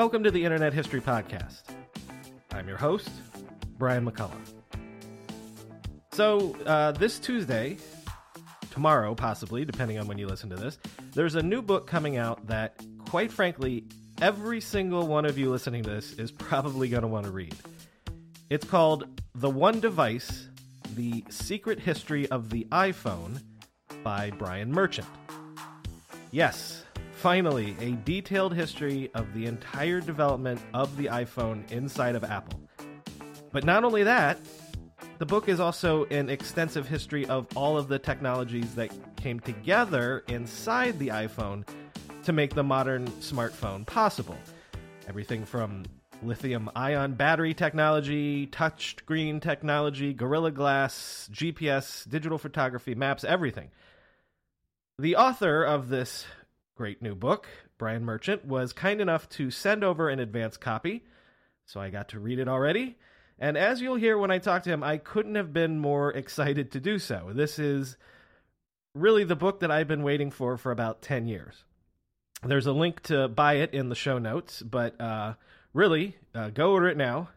Welcome to the Internet History Podcast. I'm your host, Brian McCullough. So, uh, this Tuesday, tomorrow possibly, depending on when you listen to this, there's a new book coming out that, quite frankly, every single one of you listening to this is probably going to want to read. It's called The One Device The Secret History of the iPhone by Brian Merchant. Yes, finally, a detailed history of the entire development of the iPhone inside of Apple. But not only that, the book is also an extensive history of all of the technologies that came together inside the iPhone to make the modern smartphone possible. Everything from lithium ion battery technology, touchscreen technology, Gorilla Glass, GPS, digital photography, maps, everything. The author of this great new book, Brian Merchant, was kind enough to send over an advance copy, so I got to read it already. And as you'll hear when I talk to him, I couldn't have been more excited to do so. This is really the book that I've been waiting for for about 10 years. There's a link to buy it in the show notes, but uh, really, uh, go order it now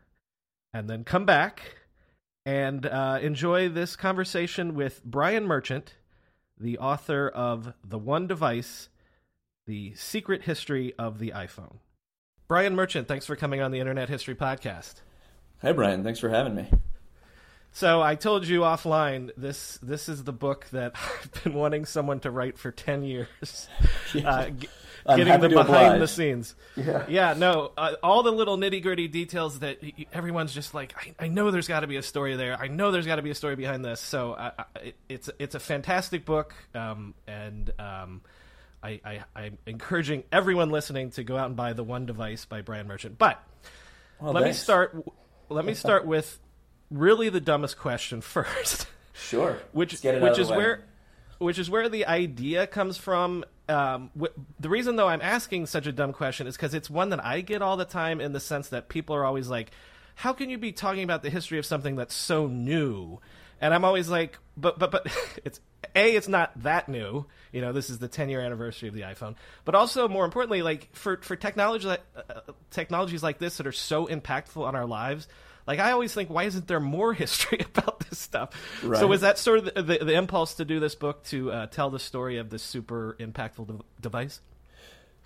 and then come back and uh, enjoy this conversation with Brian Merchant, the author of The One Device the secret history of the iPhone. Brian Merchant, thanks for coming on the Internet History Podcast. Hi, Brian. Thanks for having me. So I told you offline this this is the book that I've been wanting someone to write for ten years. Yeah. Uh, g- getting the behind oblige. the scenes. Yeah, yeah. No, uh, all the little nitty gritty details that everyone's just like, I, I know there's got to be a story there. I know there's got to be a story behind this. So uh, it, it's it's a fantastic book, um, and um, I, I, I'm encouraging everyone listening to go out and buy the one device by Brian Merchant. But well, let thanks. me start. Let me start with really the dumbest question first. Sure. which which is where which is where the idea comes from. Um, wh- the reason though I'm asking such a dumb question is because it's one that I get all the time in the sense that people are always like, "How can you be talking about the history of something that's so new?" And I'm always like, "But but but it's a it's not that new. You know this is the 10 year anniversary of the iphone. But also more importantly like for for technology uh, technologies like this that are so impactful on our lives like i always think why isn't there more history about this stuff? Right. so was that sort of the, the, the, impulse to do this book to uh, tell the story of this super impactful de- device?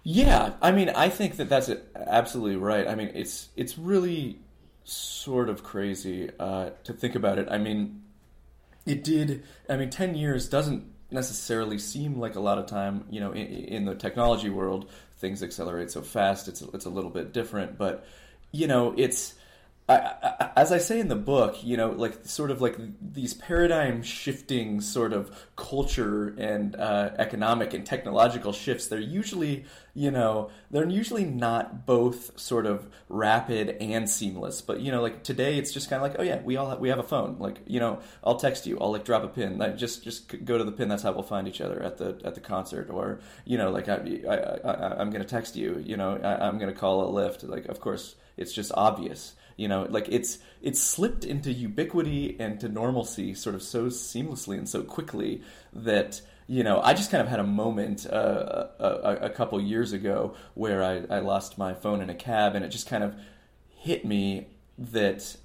Yeah. I mean i think that that's absolutely right. I mean it's it's really sort of crazy uh, to think about it. I mean it did. I mean, ten years doesn't necessarily seem like a lot of time. You know, in, in the technology world, things accelerate so fast. It's it's a little bit different, but you know, it's As I say in the book, you know, like sort of like these paradigm shifting sort of culture and uh, economic and technological shifts, they're usually, you know, they're usually not both sort of rapid and seamless. But you know, like today, it's just kind of like, oh yeah, we all have, we have a phone. Like you know, I'll text you, I'll like drop a pin, like just just go to the pin. That's how we'll find each other at the at the concert, or you know, like I, I, I am gonna text you, you know, I, I'm gonna call a Lyft. Like of course, it's just obvious you know like it's it's slipped into ubiquity and to normalcy sort of so seamlessly and so quickly that you know i just kind of had a moment uh, a, a, couple years ago where I, I lost my phone in a cab and it just kind of hit me that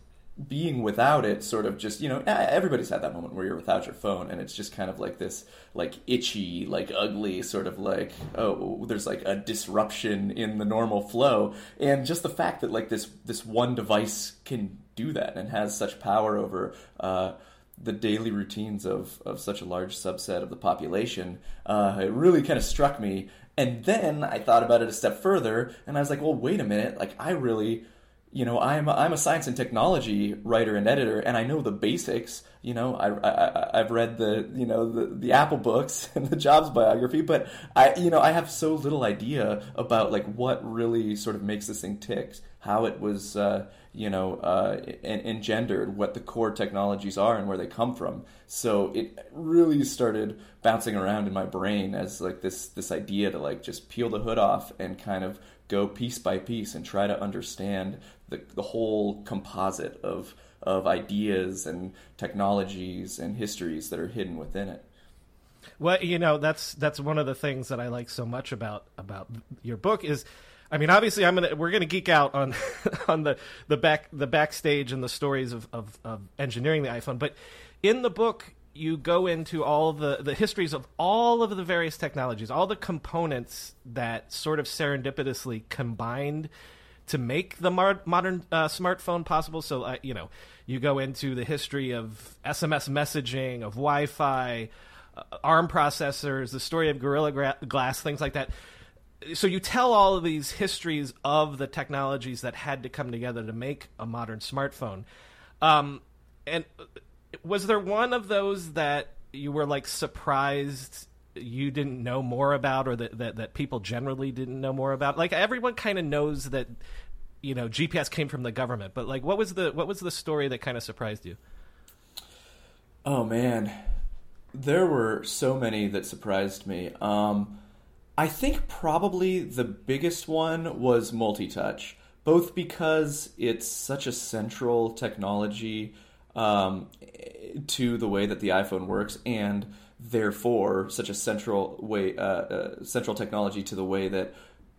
being without it sort of just you know everybody's had that moment where you're without your phone and it's just kind of like this like itchy like ugly sort of like oh there's like a disruption in the normal flow and just the fact that like this this one device can do that and has such power over uh, the daily routines of, of such a large subset of the population, uh, it really kind of struck me. And then I thought about it a step further, and I was like, well, wait a minute. Like, I really you know i'm i'm a science and technology writer and editor and i know the basics you know i, I i've read the you know the, the apple books and the jobs biography but i you know i have so little idea about like what really sort of makes this thing tick how it was uh, you know, uh, engendered what the core technologies are and where they come from. So it really started bouncing around in my brain as like this this idea to like just peel the hood off and kind of go piece by piece and try to understand the the whole composite of of ideas and technologies and histories that are hidden within it. Well, you know, that's that's one of the things that I like so much about about your book is I mean, obviously, I'm gonna we're gonna geek out on on the the back the backstage and the stories of, of, of engineering the iPhone, but in the book you go into all the the histories of all of the various technologies, all the components that sort of serendipitously combined to make the mar- modern uh, smartphone possible. So, uh, you know, you go into the history of SMS messaging, of Wi-Fi, uh, ARM processors, the story of Gorilla Gra- Glass, things like that. So you tell all of these histories of the technologies that had to come together to make a modern smartphone. Um, and was there one of those that you were like surprised you didn't know more about or that, that, that people generally didn't know more about? Like everyone kind of knows that you know gps came from the government but like what was the what was the story that kind of surprised you? Oh man. There were so many that surprised me. Um, i think probably the biggest one was multi-touch both because it's such a central technology um, to the way that the iPhone works, and therefore such a central way, uh, uh, central technology to the way that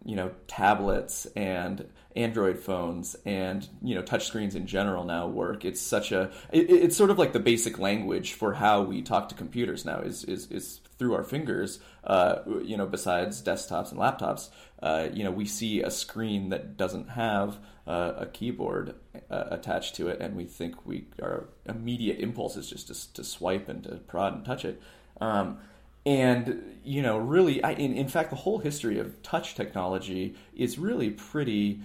you know tablets and Android phones and you know touchscreens in general now work. It's such a it, it's sort of like the basic language for how we talk to computers now is is, is through our fingers. Uh, you know, besides desktops and laptops, uh, you know, we see a screen that doesn't have uh, a keyboard uh, attached to it, and we think we our immediate impulse is just to, to swipe and to prod and touch it. Um, and you know, really, I, in in fact, the whole history of touch technology is really pretty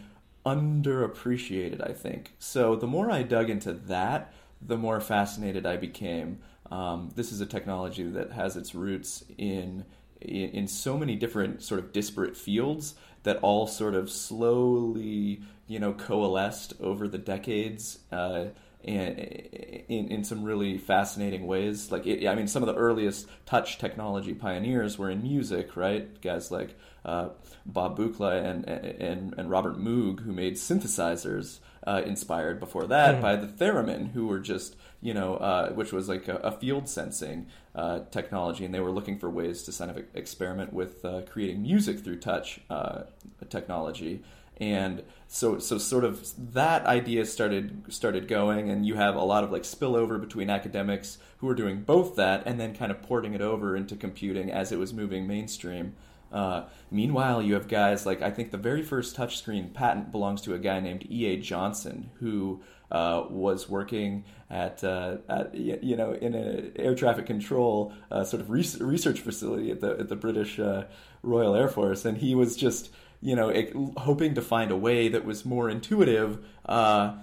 underappreciated. I think so. The more I dug into that, the more fascinated I became. Um, this is a technology that has its roots in in so many different sort of disparate fields that all sort of slowly, you know, coalesced over the decades. Uh, and in, in some really fascinating ways. Like, it, I mean, some of the earliest touch technology pioneers were in music, right? Guys like uh, Bob Buchla and, and, and Robert Moog, who made synthesizers uh, inspired before that mm. by the theremin, who were just you know, uh, which was like a, a field sensing uh, technology, and they were looking for ways to kind of experiment with uh, creating music through touch uh, technology. And so, so sort of that idea started started going, and you have a lot of like spillover between academics who are doing both that, and then kind of porting it over into computing as it was moving mainstream. Uh, meanwhile, you have guys like I think the very first touchscreen patent belongs to a guy named E. A. Johnson who uh, was working at, uh, at, you know in an air traffic control uh, sort of research facility at the at the British uh, Royal Air Force, and he was just you know hoping to find a way that was more intuitive uh,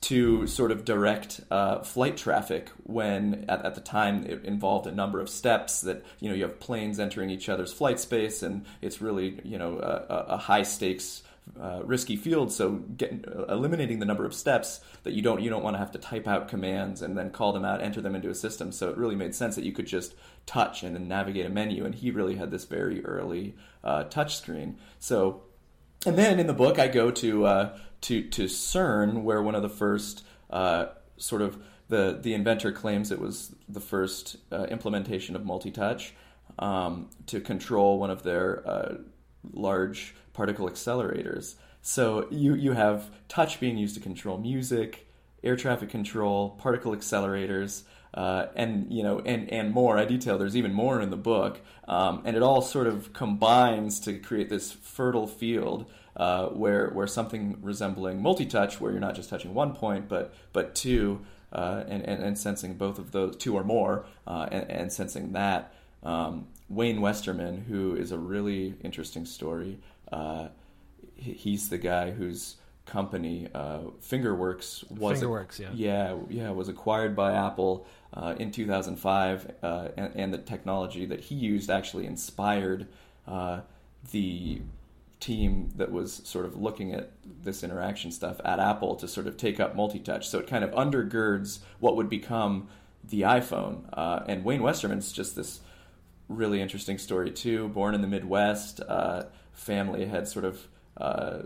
to sort of direct uh, flight traffic when at, at, the time it involved a number of steps that you know you have planes entering each other's flight space and it's really you know a, a high stakes uh, risky field. So get, uh, eliminating the number of steps that you don't you don't want to have to type out commands and then call them out enter them into a system. So it really made sense that you could just touch and then navigate a menu. And he really had this very early uh, touch screen. So and then in the book I go to uh, to to CERN, where one of the first uh, sort of the the inventor claims it was the first uh, implementation of multi-touch um, to control one of their large particle accelerators. So you you have touch being used to control music, air traffic control, particle accelerators. Uh, and you know, and and more. I detail there's even more in the book, um, and it all sort of combines to create this fertile field uh, where where something resembling multi-touch, where you're not just touching one point, but but two, uh, and, and, and sensing both of those two or more, uh, and, and, sensing that. Um, Wayne Westerman, who is a really interesting story, uh, he's the guy whose company uh, Fingerworks was Fingerworks, yeah, yeah, yeah, was acquired by Apple. Uh, in 2005, and, and, the technology that he used actually inspired the team that was sort of looking at this interaction stuff at Apple to sort of take up multi-touch. So it kind of undergirds what would become the iPhone. Uh, and Wayne Westerman's just this really interesting story too. Born in the Midwest, uh, family had sort of uh,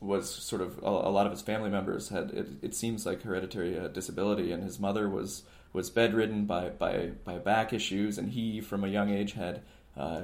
was sort of a, a, lot of his family members had it, it seems like hereditary uh, disability, and his mother was was bedridden by by by back issues, and he from a young age had uh,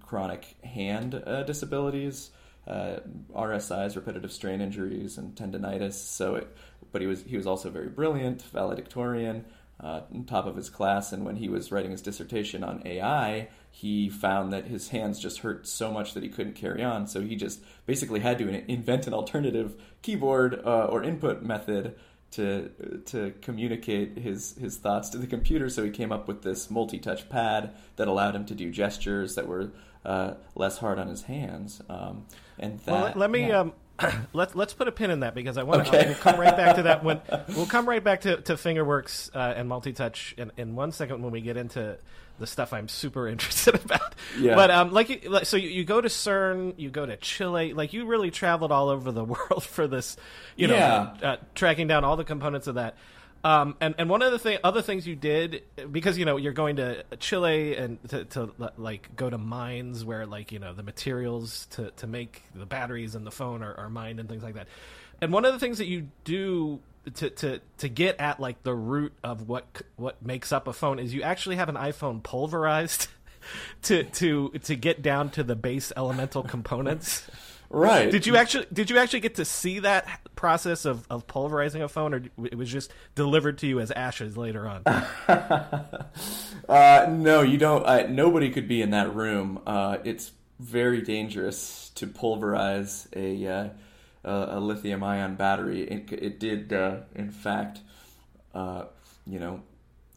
chronic hand uh, disabilities. Uh, RSIs, repetitive strain injuries, and tendonitis. So, it, but he was he was also very brilliant, valedictorian, uh, top of his class. And when he was writing his dissertation on AI, he found that his hands just hurt so much that he couldn't carry on. So he just basically had to invent an alternative keyboard uh, or input method to to communicate his his thoughts to the computer. So he came up with this multi-touch pad that allowed him to do gestures that were uh, less hard on his hands. Um, and that, well, let me yeah. um, let's let's put a pin in that because I want to okay. we'll come right back to that when we'll come right back to, to fingerworks uh, and multi-touch in, in one second when we get into the stuff I'm super interested about. Yeah. But um, like, you, so you, you, go to CERN, you go to Chile, like you really traveled all over the world for this, you know, yeah. uh, tracking down all the components of that. Um, and and one of the thing, other things you did because you know you're going to Chile and to, to like go to mines where like you know the materials to, to make the batteries and the phone are, are mined and things like that. And one of the things that you do to to to get at like the root of what what makes up a phone is you actually have an iPhone pulverized to to to get down to the base elemental components. Right. Did you actually did you actually get to see that process of, of pulverizing a phone, or it was just delivered to you as ashes later on? uh, no, you don't. Uh, nobody could be in that room. Uh, it's very dangerous to pulverize a uh, a lithium ion battery. It, it did, uh, in fact, uh, you know,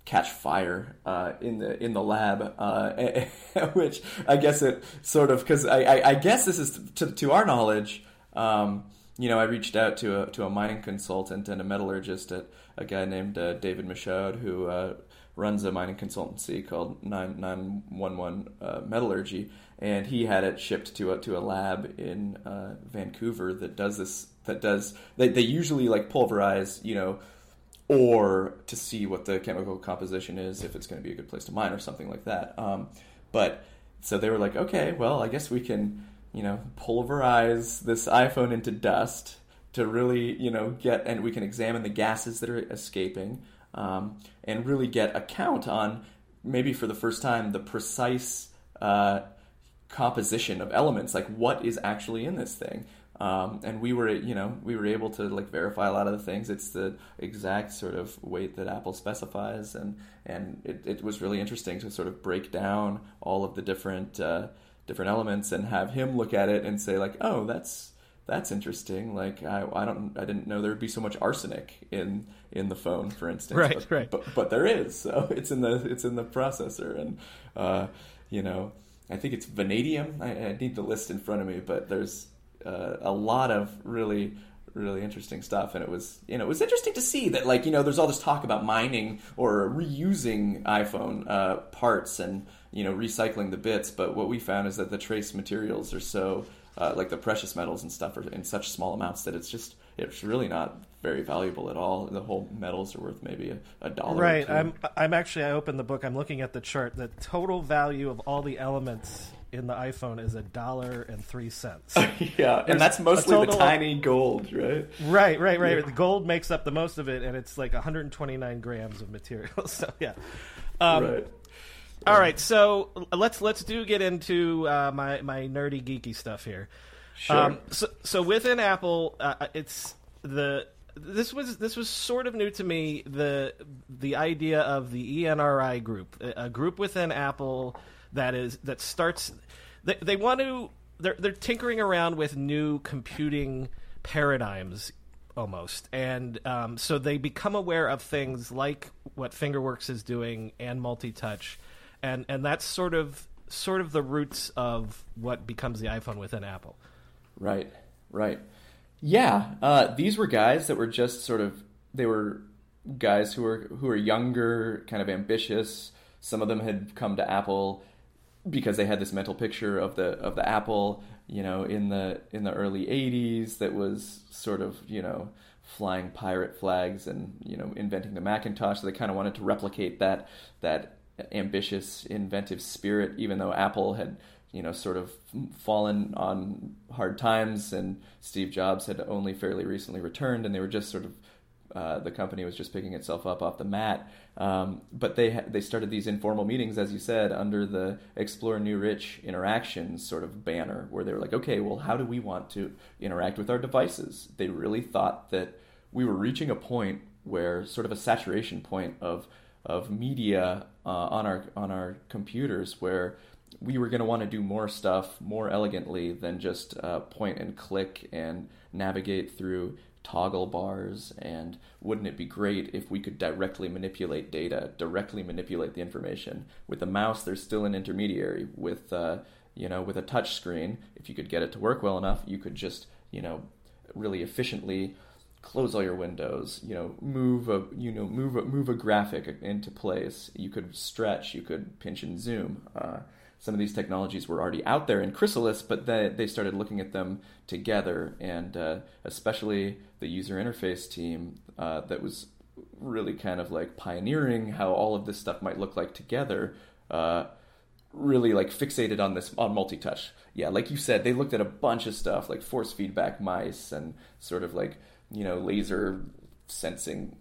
catch fire uh, in the in the lab, uh, which I guess it sort of because I, I, I, guess this is to, to our knowledge. Um, you know, I reached out to a to a mining consultant and a metallurgist at a guy named uh, David Michaud who uh, runs a mining consultancy called Nine Nine One One uh, Metallurgy, and he had it shipped to a to a lab in uh, Vancouver that does this. That does they they usually like pulverize you know or to see what the chemical composition is if it's going to be a good place to mine or something like that. Um, but so they were like, okay, well, I guess we can, you know, pulverize this iPhone into dust to really, you know, get and we can examine the gases that are escaping um, and really get a count on maybe for the first time the precise uh, composition of elements, like what is actually in this thing. Um, and we were, you know, we were able to like verify a lot of the things. It's the exact sort of weight that Apple specifies, and and it, it was really interesting to sort of break down all of the different uh, different elements and have him look at it and say like, oh, that's that's interesting. Like I, I don't I didn't know there would be so much arsenic in in the phone, for instance. Right, but, right. But, but there is. So it's in the it's in the processor, and uh, you know, I think it's vanadium. I, I need the list in front of me, but there's uh, a lot of really really interesting stuff and it was you know it was interesting to see that like you know there's all this talk about mining or reusing iphone uh, parts and you know recycling the bits but what we found is that the trace materials are so uh, like the precious metals and stuff are in such small amounts that it's just it's really not very valuable at all. The whole metals are worth maybe a, a dollar. Right. I'm I'm actually I opened the book. I'm looking at the chart. The total value of all the elements in the iPhone is a dollar and three cents. yeah, There's and that's mostly the tiny gold, right? Right, right, right. Yeah. The gold makes up the most of it, and it's like 129 grams of material. So yeah. Um, right. All right, so let's let's do get into uh, my my nerdy geeky stuff here. Sure. Um, so, so within Apple, uh, it's the this was this was sort of new to me the the idea of the ENRI group, a group within Apple that is that starts they, they want to they're they're tinkering around with new computing paradigms almost. And um, so they become aware of things like what fingerworks is doing and multi-touch. And and that's sort of sort of the roots of what becomes the iphone within apple. Right. Right. Yeah uh, these were guys that were just sort of they were guys who were who were younger kind of ambitious. Some of them had come to apple because they had this mental picture of the of the Apple, you know, in the in the early '80s that was sort of you know flying pirate flags and you know inventing the Macintosh. So they kind of wanted to replicate that that ambitious, inventive spirit, even though Apple had you know sort of fallen on hard times and Steve Jobs had only fairly recently returned and they were just sort of uh, the company was just picking itself up off the mat. Um, but they they started these informal meetings, as you said, under the Explore New Rich Interactions sort of banner, where they were like, okay, well, how do we want to interact with our devices? They really thought that we were reaching a point where sort of a saturation point of of media uh, on our on our computers, where we were going to want to do more stuff more elegantly than just uh, point and click and navigate through toggle bars and wouldn't it be great if we could directly manipulate data directly manipulate the information? With the mouse there's still an intermediary. With uh, you know with a touch screen if you could get it to work well enough you could just you know really efficiently close all your windows you know move a you know move a move a graphic into place. You could stretch you could pinch and zoom. Uh, some of these technologies were already out there in Chrysalis, but they, they started looking at them together, and uh, especially the user interface team uh, that was really kind of like pioneering how all of this stuff might look like together. Uh, really like fixated on this on multi-touch. Yeah, like you said, they looked at a bunch of stuff like force feedback mice and sort of like you know laser sensing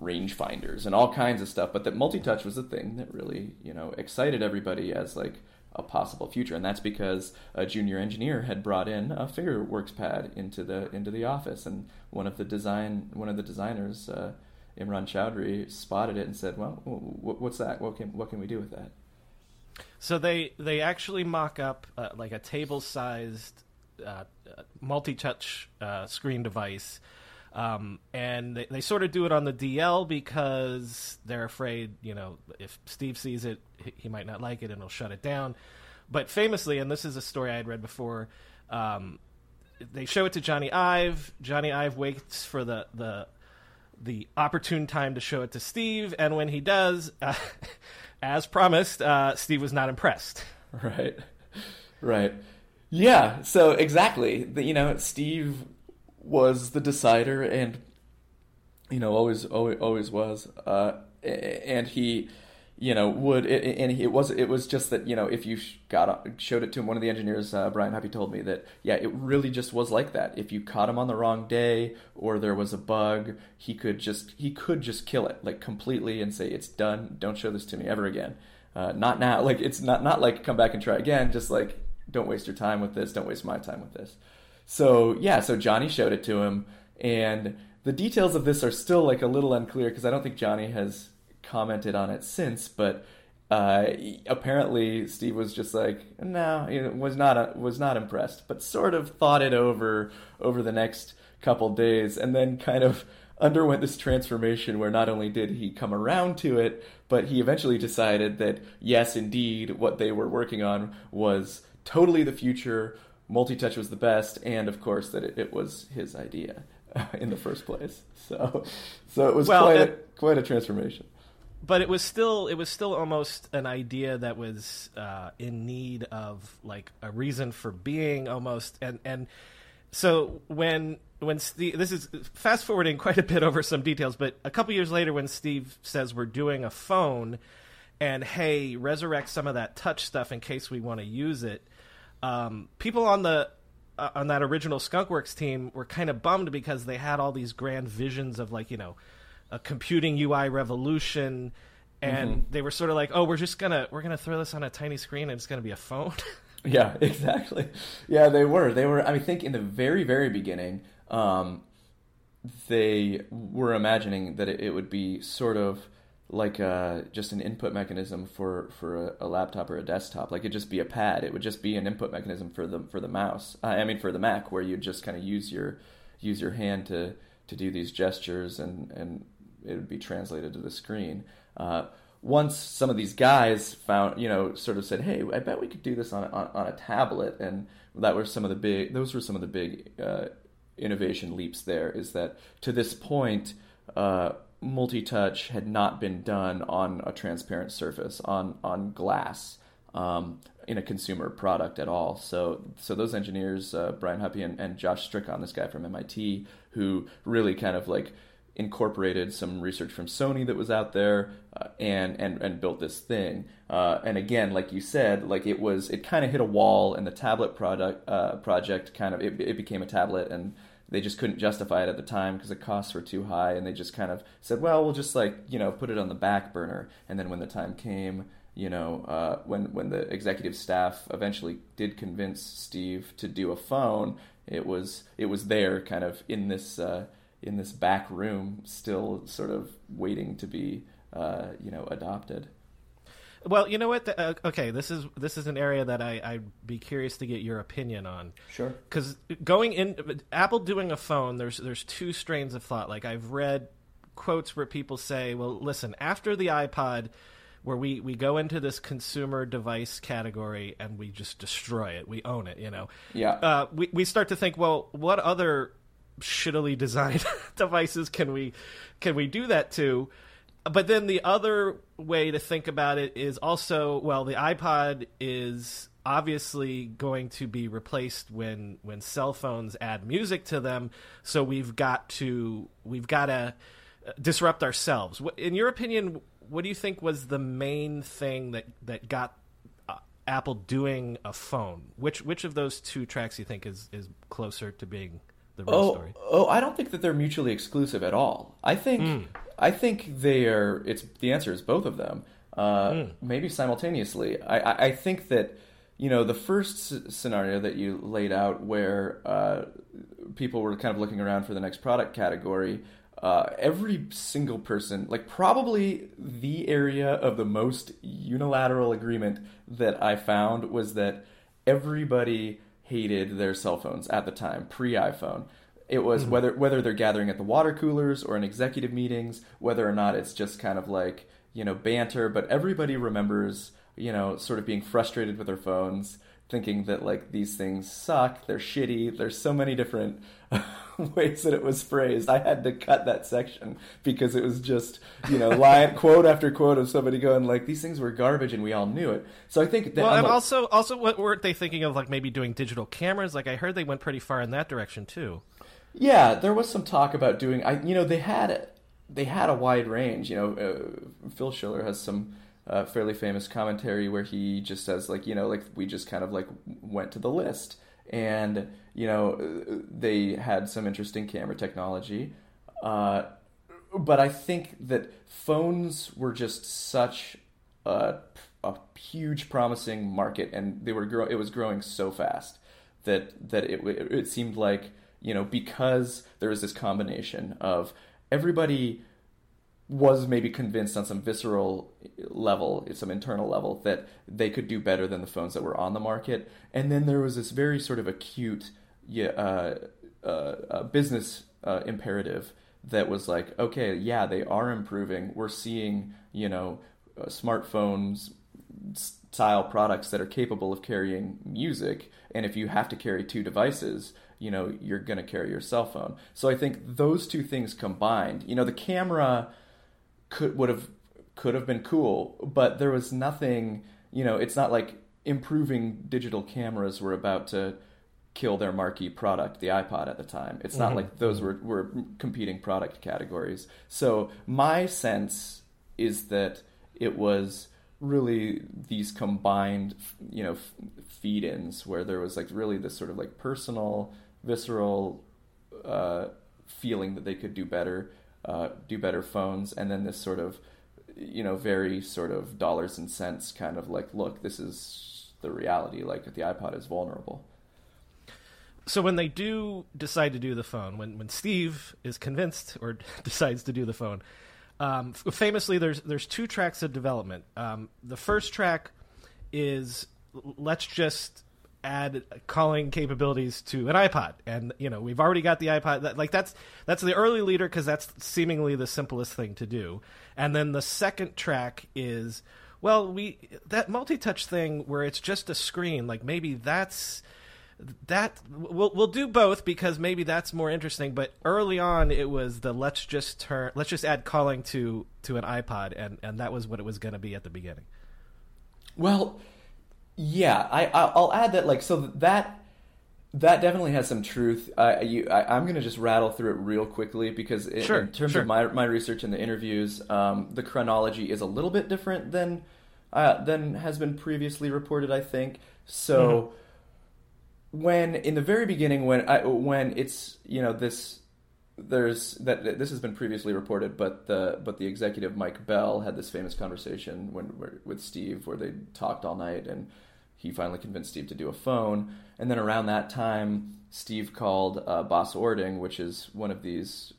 rangefinders and all kinds of stuff. But that multi-touch was the thing that really you know excited everybody as like a possible future, and that's because a junior engineer had brought in a Fingerworks pad into the into the office, and one of the design one of the designers, uh, Imran Chaudhri, spotted it and said, "Well, what's that? What can what can we do with that?" So they they actually mock up uh, like a table sized uh, multi touch uh, screen device. Um, and they, they, sort of do it on the DL because they're afraid, you know, if Steve sees it, he might not like it and he'll shut it down. But famously, and this is a story I had read before, um, they show it to Jony Ive. Jony Ive waits for the, the the opportune time to show it to Steve, and when he does, uh, as promised, uh, Steve was not impressed. Right, right, yeah. So exactly, you know, Steve was the decider, and you know, always, always, always was, uh, and he you know would and it was it was just that you know if you got showed it to him one of the engineers uh, Brian Huppi told me that yeah it really just was like that. If you caught him on the wrong day or there was a bug he could just he could just kill it like completely and say it's done. Don't show this to me ever again. Uh, not now. Like it's not not like come back and try again. Just like don't waste your time with this. Don't waste my time with this so yeah so Jony showed it to him and the details of this are still like a little unclear because I don't think Jony has commented on it since, but uh, apparently Steve was just like, no, was not uh, was not impressed, but sort of thought it over over the next couple days, and then kind of underwent this transformation where not only did he come around to it, but he eventually decided that yes, indeed, what they were working on was totally the future. Multi-touch was the best, and of course that it, it was his idea in the first place. So, so it was well, quite a, quite a transformation but it was still it was still almost an idea that was uh, in need of like a reason for being almost and and so when when Steve this is fast forwarding quite a bit over some details but a couple years later when Steve says we're doing a phone and hey resurrect some of that touch stuff in case we want to use it um, people on the uh, on that original skunkworks team were kind of bummed because they had all these grand visions of like you know a computing UI revolution, and mm-hmm. they were sort of like, "Oh, we're just gonna we're gonna throw this on a tiny screen, and it's gonna be a phone." yeah, exactly. Yeah, they were. They were. I mean, think in the very very beginning, um, they were imagining that it, it would be sort of like a, just an input mechanism for for a, a, laptop or a desktop. Like it'd just be a pad. It would just be an input mechanism for the for the mouse. Uh, I mean, for the Mac, where you just kind of use your use your hand to to do these gestures and and it would be translated to the screen. Uh, once some of these guys found, you know, sort of said, "Hey, I bet we could do this on on, on a tablet," and that were some of the big. Those were some of the big uh, innovation leaps. There is that to this point, uh, multi-touch had not been done on a transparent surface on on glass. Um, in a consumer product at all. So so those engineers, uh, Brian Huppi and, and Josh Strickon, this guy from MIT, who really kind of like incorporated some research from Sony that was out there uh, and and and built this thing. Uh, and again, like you said, like it was it kind of hit a wall, and the tablet product uh, project kind of it, it became a tablet and they just couldn't justify it at the time because the costs were too high and they just kind of said well we'll just like you know put it on the back burner. And then when the time came you know uh, when when the executive staff eventually did convince steve to do a phone it was it was there kind of in this uh, in this back room still sort of waiting to be uh, you know adopted well, you know what? The, uh, okay, this is this is an area that I I'd be curious to get your opinion on. Sure. Because going in Apple doing a phone, there's there's two strains of thought. Like I've read quotes where people say, "Well, listen, after the iPod." Where we, we go into this consumer device category and we just destroy it, we own it, you know. Yeah. Uh, we we start to think, well, what other shittily designed devices can we can we do that to? But then the other way to think about it is also well the iPod is obviously going to be replaced when when cell phones add music to them. So we've got to we've got to disrupt ourselves. In your opinion what do you think was the main thing that that got uh, Apple doing a phone? Which which of those two tracks you think is is closer to being the real oh, story? oh I don't think that they're mutually exclusive at all. I think mm I think they are. It's the answer is both of them. Uh, mm. Maybe simultaneously. I, I, I, think that you know the first scenario that you laid out, where uh, people were kind of looking around for the next product category. Uh, every single person, like probably the area of the most unilateral agreement that I found was that everybody hated their cell phones at the time, pre iPhone. It was mm-hmm. whether whether they're gathering at the water coolers or in executive meetings, whether or not it's just kind of like you know banter. But everybody remembers you know sort of being frustrated with their phones, thinking that like these things suck, they're shitty. There's so many different ways that it was phrased. I had to cut that section because it was just you know line quote after quote of somebody going like these things were garbage and we all knew it. So I think that well, and also also what weren't they thinking of like maybe doing digital cameras? Like I heard they went pretty far in that direction too. Yeah, there was some talk about doing. I you know they had they had a wide range. You know, uh, Phil Schiller has some uh, fairly famous commentary where he just says like you know like we just kind of like went to the list and you know they had some interesting camera technology. Uh, but I think that phones were just such a, a huge promising market, and they were grow- it was growing so fast that that it it seemed like you know, because there is this combination of everybody was maybe convinced on some visceral level, some internal level, that they could do better than the phones that were on the market. And then there was this very sort of acute uh, uh, uh, business uh, imperative that was like, okay, yeah, they are improving. We're seeing, you know, uh, smartphones style products that are capable of carrying music. And if you have to carry two devices, you know you're going to carry your cell phone. So I think those two things combined, you know, the camera could would have could have been cool, but there was nothing, you know, it's not like improving digital cameras were about to kill their marquee product, the iPod at the time. It's not mm-hmm. like those were, were competing product categories. So my sense is that it was really these combined, you know, feed-ins where there was like really this sort of like personal visceral uh, feeling that they could do better, uh, do better phones, and then this sort of, you know, very sort of dollars and cents kind of like, look, this is the reality. Like the iPod is vulnerable. So when they do decide to do the phone, when when Steve is convinced or decides to do the phone, um, famously there's there's two tracks of development. Um, the first track is let's just add calling capabilities to an iPod, and you know we've already got the iPod. That, like that's that's the early leader because that's seemingly the simplest thing to do. And then the second track is well, we that multi-touch thing where it's just a screen. Like maybe that's that we'll we'll do both because maybe that's more interesting. But early on, it was the let's just turn let's just add calling to to an iPod, and and that was what it was going to be at the beginning. Well Yeah, I I'll add that like so that that definitely has some truth. Uh, you, I, am going to just rattle through it real quickly because in, sure, in terms sure. of my my research and the interviews, um, the chronology is a little bit different than uh, than has been previously reported. I think so. Mm-hmm. When in the very beginning, when I, when it's you know this there's that this has been previously reported, but the but the executive Mike Bell had this famous conversation when with Steve where they talked all night and he finally convinced Steve to do a phone. And then around that time, Steve called uh, Bas Ording, which is one of these,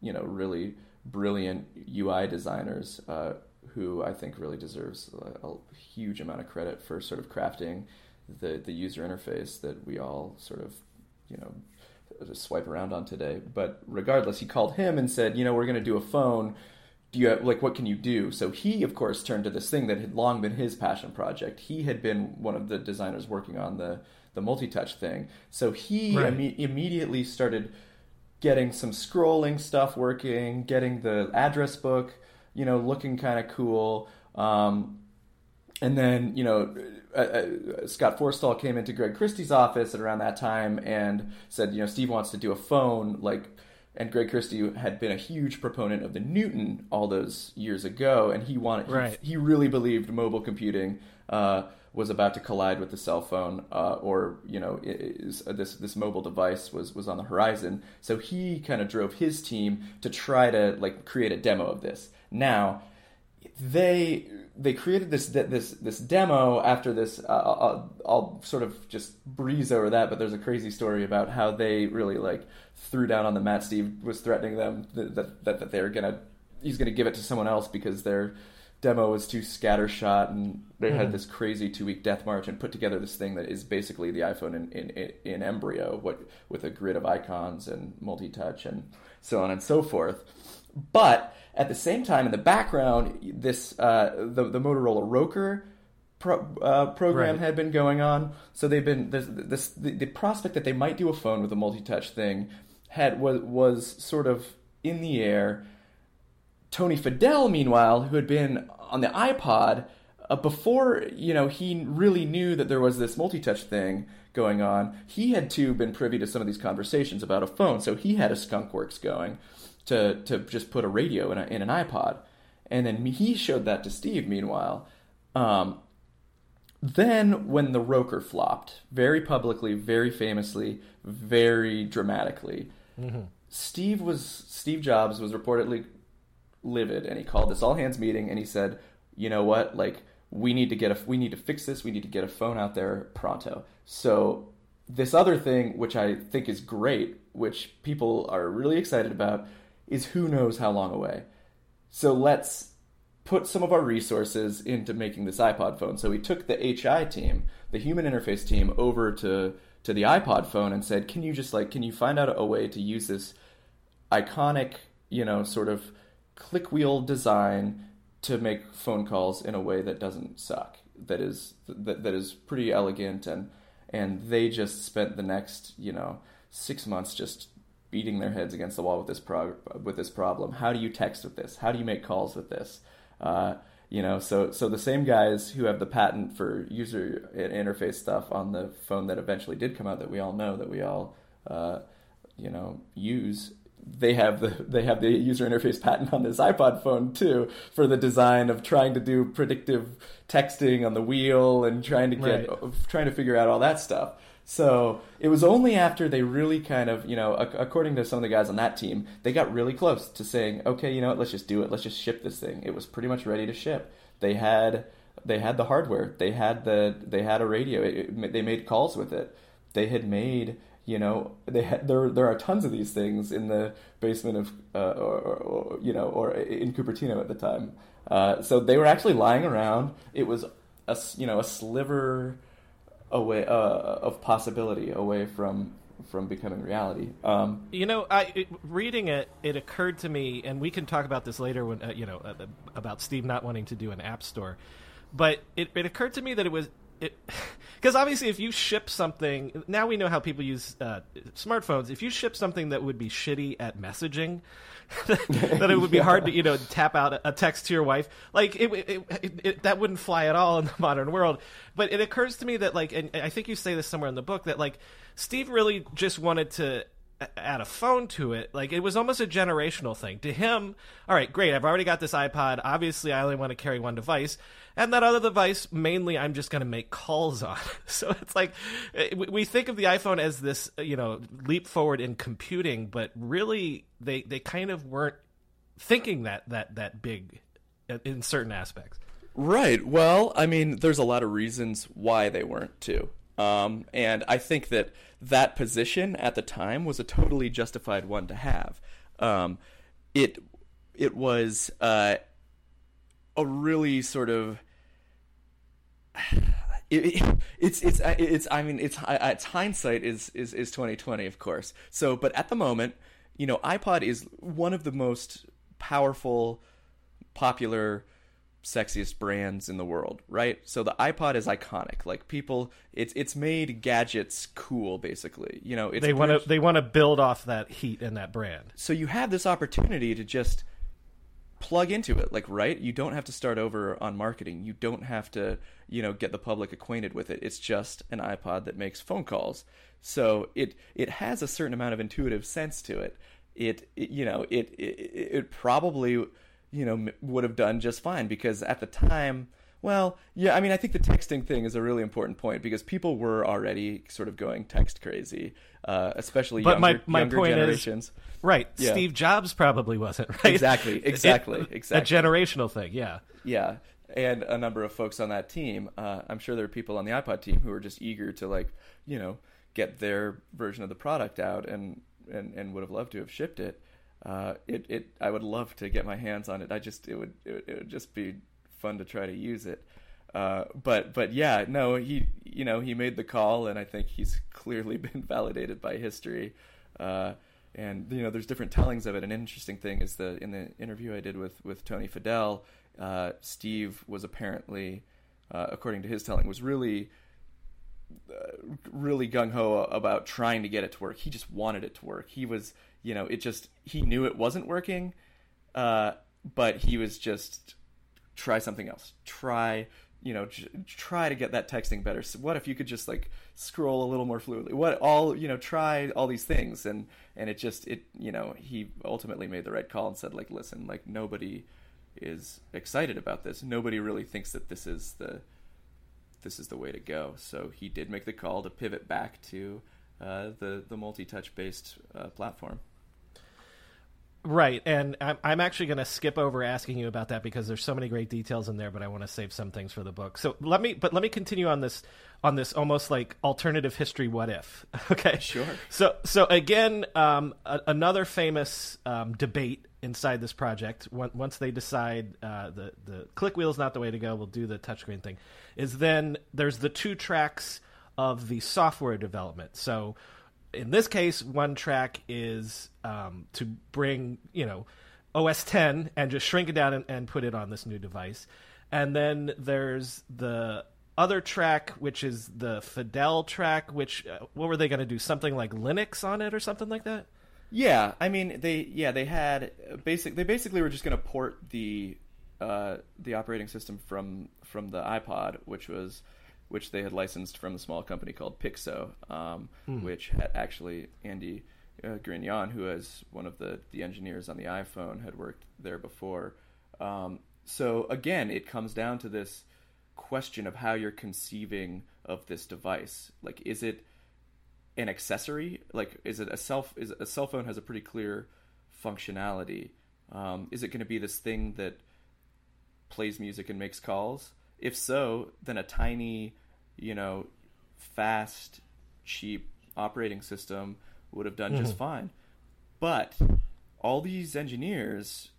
you know, really brilliant UI designers uh, who I think really deserves a, a, huge amount of credit for sort of crafting the, the user interface that we all sort of, you know, just swipe around on today. But regardless, he called him and said, you know, we're going to do a phone do you have, like what can you do? So he of course turned to this thing that had long been his passion project. He had been one of the designers working on the the multi-touch thing. So he right. Im- immediately started getting some scrolling stuff working getting the address book you know looking kind of cool. Um, and then you know uh, uh, Scott Forstall came into Greg Christie's office at around that time and said, you know, Steve wants to do a phone like and Greg Christie had been a huge proponent of the Newton all those years ago, and he wanted right. he, he really believed mobile computing uh, was about to collide with the cell phone, uh, or you know is, uh, this this mobile device was was on the horizon. So he kind of drove his team to try to like create a demo of this. Now they they created this this this demo after this. Uh, I'll, I'll, sort of just breeze over that, but there's a crazy story about how they really like threw down on the mat. Steve was threatening them that that, that they were gonna he's gonna give it to someone else because their demo was too scattershot and they mm-hmm. had this crazy two week death march and put together this thing that is basically the iPhone in, in, in embryo, what with a grid of icons and multi touch and so on and so forth. But at the same time, in the background, this uh, the the Motorola ROKR pro, uh, program right. had been going on. So they've been this, this the, the, prospect that they might do a phone with a multi-touch thing had was was sort of in the air. Tony Fadell, meanwhile, who had been on the iPod uh, before, you know, he really knew that there was this multi-touch thing going on. He had too been privy to some of these conversations about a phone, so he had a skunkworks going to to just put a radio in, a, in an iPod, and then he showed that to Steve. Meanwhile, um, then when the ROKR flopped, very publicly, very famously, very dramatically, mm-hmm. Steve was Steve Jobs was reportedly livid, and he called this all hands meeting, and he said, "You know what? Like." We need to get a we need to fix this. We need to get a phone out there pronto. So this other thing, which I think is great, which people are really excited about, is who knows how long away. So let's put some of our resources into making this iPod phone. So we took the HI team, the human interface team, over to to the iPod phone and said, "Can you just like can you find out a way to use this iconic, you know, sort of click wheel design to make phone calls in a way that doesn't suck, that is that, that is pretty elegant and and they just spent the next, you know, 6 months just beating their heads against the wall with this prog- with this problem. How do you text with this? How do you make calls with this? Uh, you know, so so the same guys who have the patent for user interface stuff on the phone that eventually did come out that we all know that we all uh, you know use. They have the they have the user interface patent on this iPod phone too for the design of trying to do predictive texting on the wheel and trying to get right. trying to figure out all that stuff. So it was only after they really kind of, you know, according to some of the guys on that team, they got really close to saying, okay, you know what, let's just do it. Let's just ship this thing. It was pretty much ready to ship. They had they had the hardware. They had the they had a radio. It, it, they made calls with it. They had made you know they had, there there are tons of these things in the basement of uh, or, or, you know or in Cupertino at the time. Uh, so they were actually lying around. It was a you know a sliver away uh, of possibility away from from becoming reality. Um, you know, I it, reading it, it occurred to me, and we can talk about this later when uh, you know uh, about Steve not wanting to do an app store, but it, it occurred to me that it was it because obviously, if you ship something, now we know how people use uh, smartphones. If you ship something that would be shitty at messaging, that it would be hard to you know tap out a text to your wife, like it, it, it, it, that wouldn't fly at all in the modern world. But it occurs to me that like, and I think you say this somewhere in the book that like Steve really just wanted to add a phone to it. Like it was almost a generational thing. To him, all right, great. I've already got this iPod. Obviously, I only want to carry one device, and that other device mainly I'm just going to make calls on. So it's like eh, we think of the iPhone as this, you know, leap forward in computing, but really they they kind of weren't thinking that that that big in certain aspects. Right. Well, I mean, there's a lot of reasons why they weren't too. Um, and I think that that position at the time was a totally justified one to have. Um, it it was uh, a really sort of it, it, it's it's it's I mean it's it's hindsight is is is twenty twenty of course. So, but at the moment, you know, iPod is one of the most powerful, popular sexiest brands in the world, right? So the iPod is iconic. Like people, it's it's made gadgets cool, basically. You know, they want to they want to build off that heat and that brand. So you have this opportunity to just plug into it, like right. You don't have to start over on marketing. You don't have to, you know, get the public acquainted with it. It's just an iPod that makes phone calls. So it it has a certain amount of intuitive sense to it. It, it you know it, it it probably you know, would have done just fine because at the time, well, yeah, I mean, I think the texting thing is a really important point because people were already sort of going text crazy, uh, especially but younger, my, my younger point generations. Is, right. Yeah. Steve Jobs probably wasn't, right? Exactly, exactly, it, exactly. A generational thing, yeah. Yeah. And a number of folks on that team, uh, I'm sure there are people on the iPod team who are just eager to, like, you know, get their version of the product out and, and, and would have loved to have shipped it uh, it it I would love to get my hands on it. I just it would it, it would just be fun to try to use it. Uh, but but yeah, no, he you know he made the call, and I think he's clearly been validated by history. Uh, and you know, there's different tellings of it. An interesting thing is the in the interview I did with with Tony Fadell, uh, Steve was apparently, uh, according to his telling, was really uh, really gung ho about trying to get it to work. He just wanted it to work. He was you know, it just he knew it wasn't working, uh, but he was just try something else. Try you know j- try to get that texting better. So what if you could just like scroll a little more fluidly? What all you know try all these things and and it just it you know he ultimately made the right call and said like listen like nobody is excited about this. Nobody really thinks that this is the this is the way to go. So he did make the call to pivot back to uh, the the multi touch based uh, platform. Right, and I'm, I'm actually going to skip over asking you about that because there's so many great details in there, but I want to save some things for the book. So let me, but let me continue on this on this almost like alternative history. What if? Okay, sure. So so again, um, a, another famous um, debate inside this project. Once they decide uh, the the click wheel is not the way to go, we'll do the touchscreen thing. Is then there's the two tracks of the software development. So in this case, one track is um, to bring you know OS 10 and just shrink it down and, and put it on this new device, and then there's the other track, which is the Fadell track. Which uh, what were they going to do? Something like Linux on it or something like that? Yeah, I mean they yeah they had basic they basically were just going to port the uh, the operating system from from the iPod, which was which they had licensed from a small company called Pixo, um, hmm. which had actually Andy uh, Grignon, who is one of the, the engineers on the iPhone, had worked there before. Um, so again, it comes down to this question of how you're conceiving of this device. Like, is it an accessory? Like, is it a self? Is a cell phone has a pretty clear functionality? Um, is it going to be this thing that plays music and makes calls? If so, then a tiny you know, fast, cheap operating system would have done mm-hmm. just fine. But all these engineers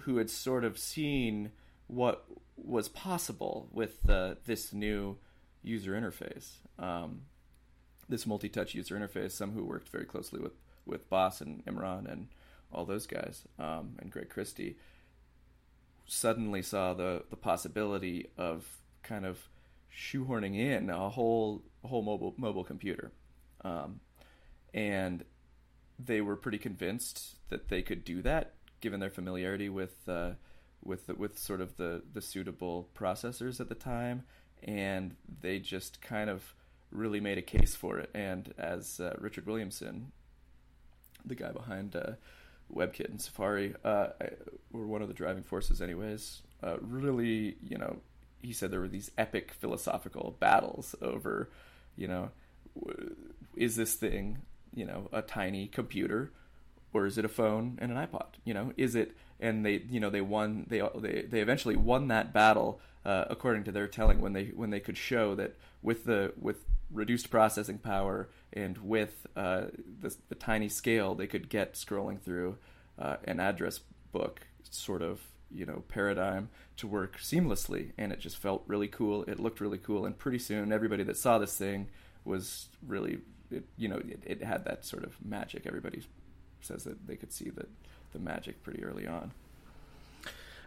who had sort of seen what was possible with uh, this new user interface, um, this multi-touch user interface, some who worked very closely with with Bas and Imran and all those guys, um, and Greg Christie, suddenly saw the the possibility of kind of shoehorning in a whole whole mobile mobile computer, um, and they were pretty convinced that they could do that given their familiarity with uh, with with sort of the the suitable processors at the time, and they just kind of really made a case for it. And as uh, Richard Williamson, the guy behind uh, WebKit and Safari, uh, were one of the driving forces, anyways. Uh, really, you know, he said there were these epic philosophical battles over, you know, is this thing, you know, a tiny computer, or is it a phone and an iPod? You know, is it? And they, you know, they won. They they they eventually won that battle, uh, according to their telling, when they when they could show that with the with reduced processing power and with uh, the, the tiny scale, they could get scrolling through uh, an address book sort of you know paradigm to work seamlessly. And it just felt really cool. It looked really cool. And pretty soon everybody that saw this thing was really it, you know it, it had that sort of magic. Everybody says that they could see the the magic pretty early on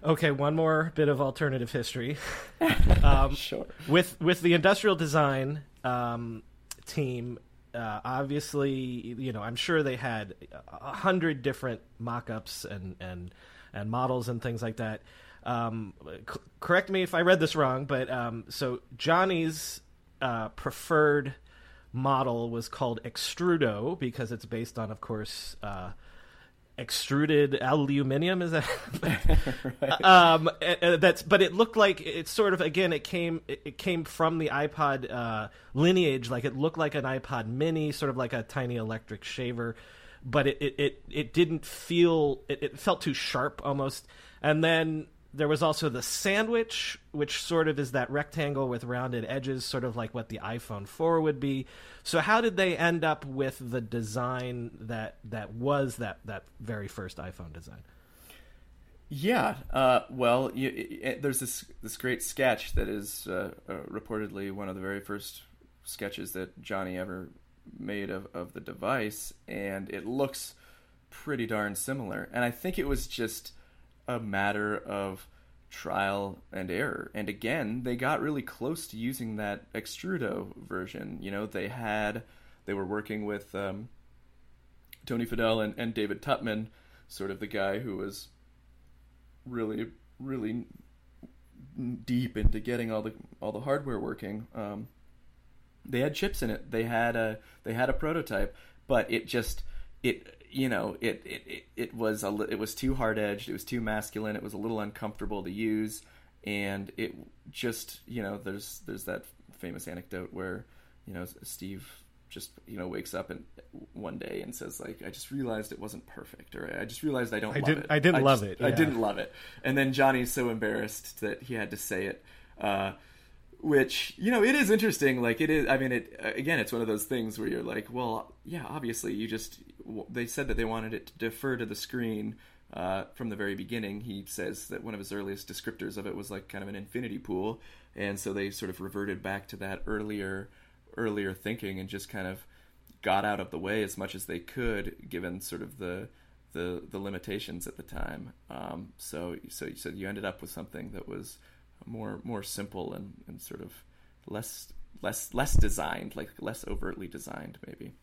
Okay, one more bit of alternative history. um, sure. With with the industrial design um, team, uh, obviously, you know, I'm sure they had a hundred different mock-ups and and and models and things like that. Um, c- correct me if I read this wrong, but um, so Jony's uh, preferred model was called Extrudo because it's based on, of course, uh, extruded aluminium. Is that? right. um, that's. But it looked like it's sort of again. It came. It came from the iPod uh, lineage. Like it looked like an iPod Mini, sort of like a tiny electric shaver but it it, it, it didn't feel it, it felt too sharp almost. And then there was also the sandwich, which sort of is that rectangle with rounded edges, sort of like what the iPhone 4 would be. So how did they end up with the design that that was that that very first iPhone design? Yeah, uh, well, you, it, there's this this great sketch that is uh, uh, reportedly one of the very first sketches that Jony ever made of, of the device, and it looks pretty darn similar. And I think it was just a matter of trial and error. And again, they got really close to using that Extrudo version. You know, they had they were working with um, Tony Fadell and, and David Tupman, sort of the guy who was really really deep into getting all the all the hardware working. Um, they had chips in it. They had a they had a prototype, but it just it you know it it, it, it was a it was too hard edged. It was too masculine. It was a little uncomfortable to use, and it just you know there's there's that famous anecdote where you know Steve just you know wakes up and one day and says like I just realized it wasn't perfect or I just realized I don't I love didn't, it. I didn't I love just, it. Yeah. I didn't love it. And then Jony's so embarrassed that he had to say it. Uh, which you know it is interesting. Like it is i mean it again it's one of those things where you're like well yeah obviously you just they said that they wanted it to defer to the screen uh, from the very beginning. He says that one of his earliest descriptors of it was like kind of an infinity pool. And so they sort of reverted back to that earlier earlier thinking and just kind of got out of the way as much as they could given sort of the the, the limitations at the time. Um, so so you so you ended up with something that was more more simple and, and sort of less less less designed, like less overtly designed, maybe.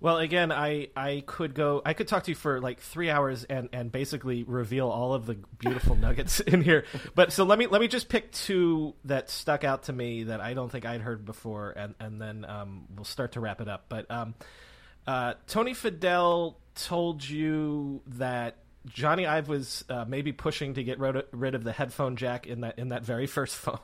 Well, again, I I could go. I could talk to you for like three hours and and basically reveal all of the beautiful nuggets in here. But so let me let me just pick two that stuck out to me that I don't think I'd heard before, and and then um, we'll start to wrap it up. But um, uh, Tony Fadell told you that Jony Ive was uh, maybe pushing to get rid of the headphone jack in that in that very first phone.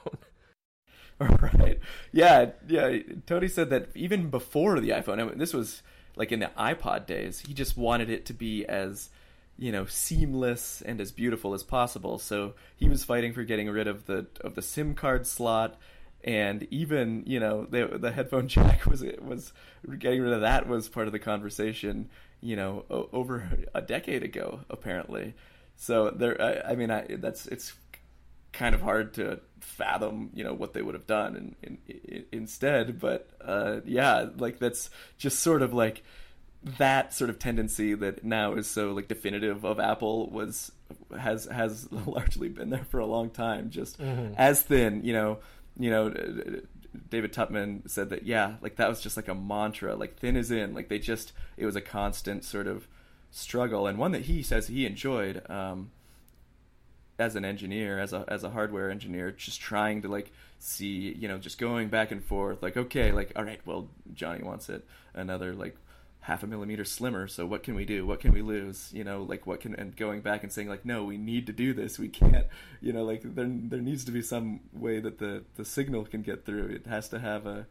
right. Yeah. Yeah. Tony said that even before the iPhone, I mean, this was like in the iPod days. He just wanted it to be as you know seamless and as beautiful as possible. So he was fighting for getting rid of the of the SIM card slot. And even you know the the headphone jack was was getting rid of that was part of the conversation you know, o- over a decade ago, apparently. So there, I, I mean, I, that's it's kind of hard to fathom, you know, what they would have done in, in, in, instead. But uh, yeah, like that's just sort of like that sort of tendency that now is so like definitive of Apple was has has largely been there for a long time. Just mm-hmm. as thin, you know, you know, David Tupman said that yeah, like that was just like a mantra, like thin is in, like they just it was a constant sort of struggle and one that he says he enjoyed um, as an engineer, as a as a hardware engineer, just trying to like see, you know, just going back and forth, like okay, like all right, well Jony wants it another like half a millimeter slimmer so what can we do? What can we lose? You know like what can and going back and saying like no we need to do this. We can't you know like there there needs to be some way that the the signal can get through. It has to have a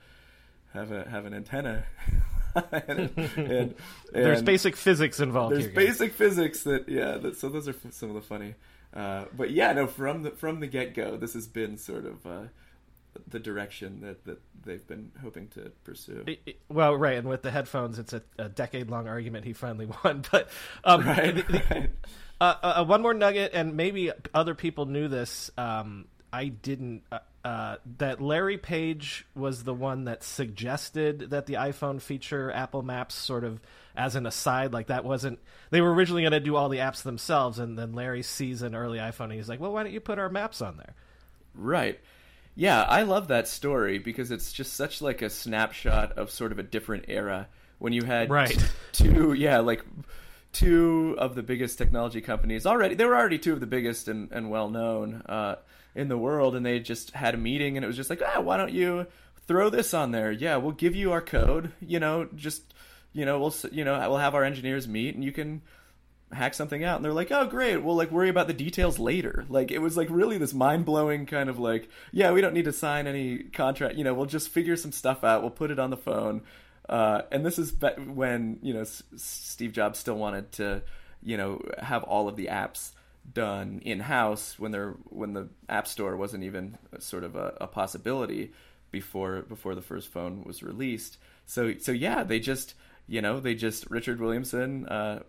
have a have an antenna. And, and, there's basic physics involved there's here, basic physics that yeah that, so those are some of the funny uh, but yeah no from the from the get-go this has been sort of uh, the direction that, that they've been hoping to pursue. Well, right, and with the headphones, it's a, a decade long argument he finally won. But um, right, the, right. Uh, uh, one more nugget, and maybe other people knew this. Um, I didn't. Uh, uh, that Larry Page was the one that suggested that the iPhone feature Apple Maps sort of as an aside. Like that wasn't. They were originally going to do all the apps themselves, and then Larry sees an early iPhone, and he's like, "Well, why don't you put our maps on there?" Right. Yeah, I love that story because it's just such like a snapshot of sort of a different era when you had right. two, yeah, like two of the biggest technology companies already. They were already two of the biggest and, and well known uh, in the world, and they just had a meeting, and it was just like, ah, why don't you throw this on there? Yeah, we'll give you our code. You know, just you know, we'll you know, we'll have our engineers meet, and you can hack something out and they're like oh great we'll like worry about the details later. Like it was like really this mind-blowing kind of like yeah we don't need to sign any contract you know we'll just figure some stuff out we'll put it on the phone. Uh, and this is when you know S- steve jobs still wanted to you know have all of the apps done in house when they're when the app store wasn't even sort of a, a possibility before before the first phone was released. So so yeah they just you know they just richard williamson uh,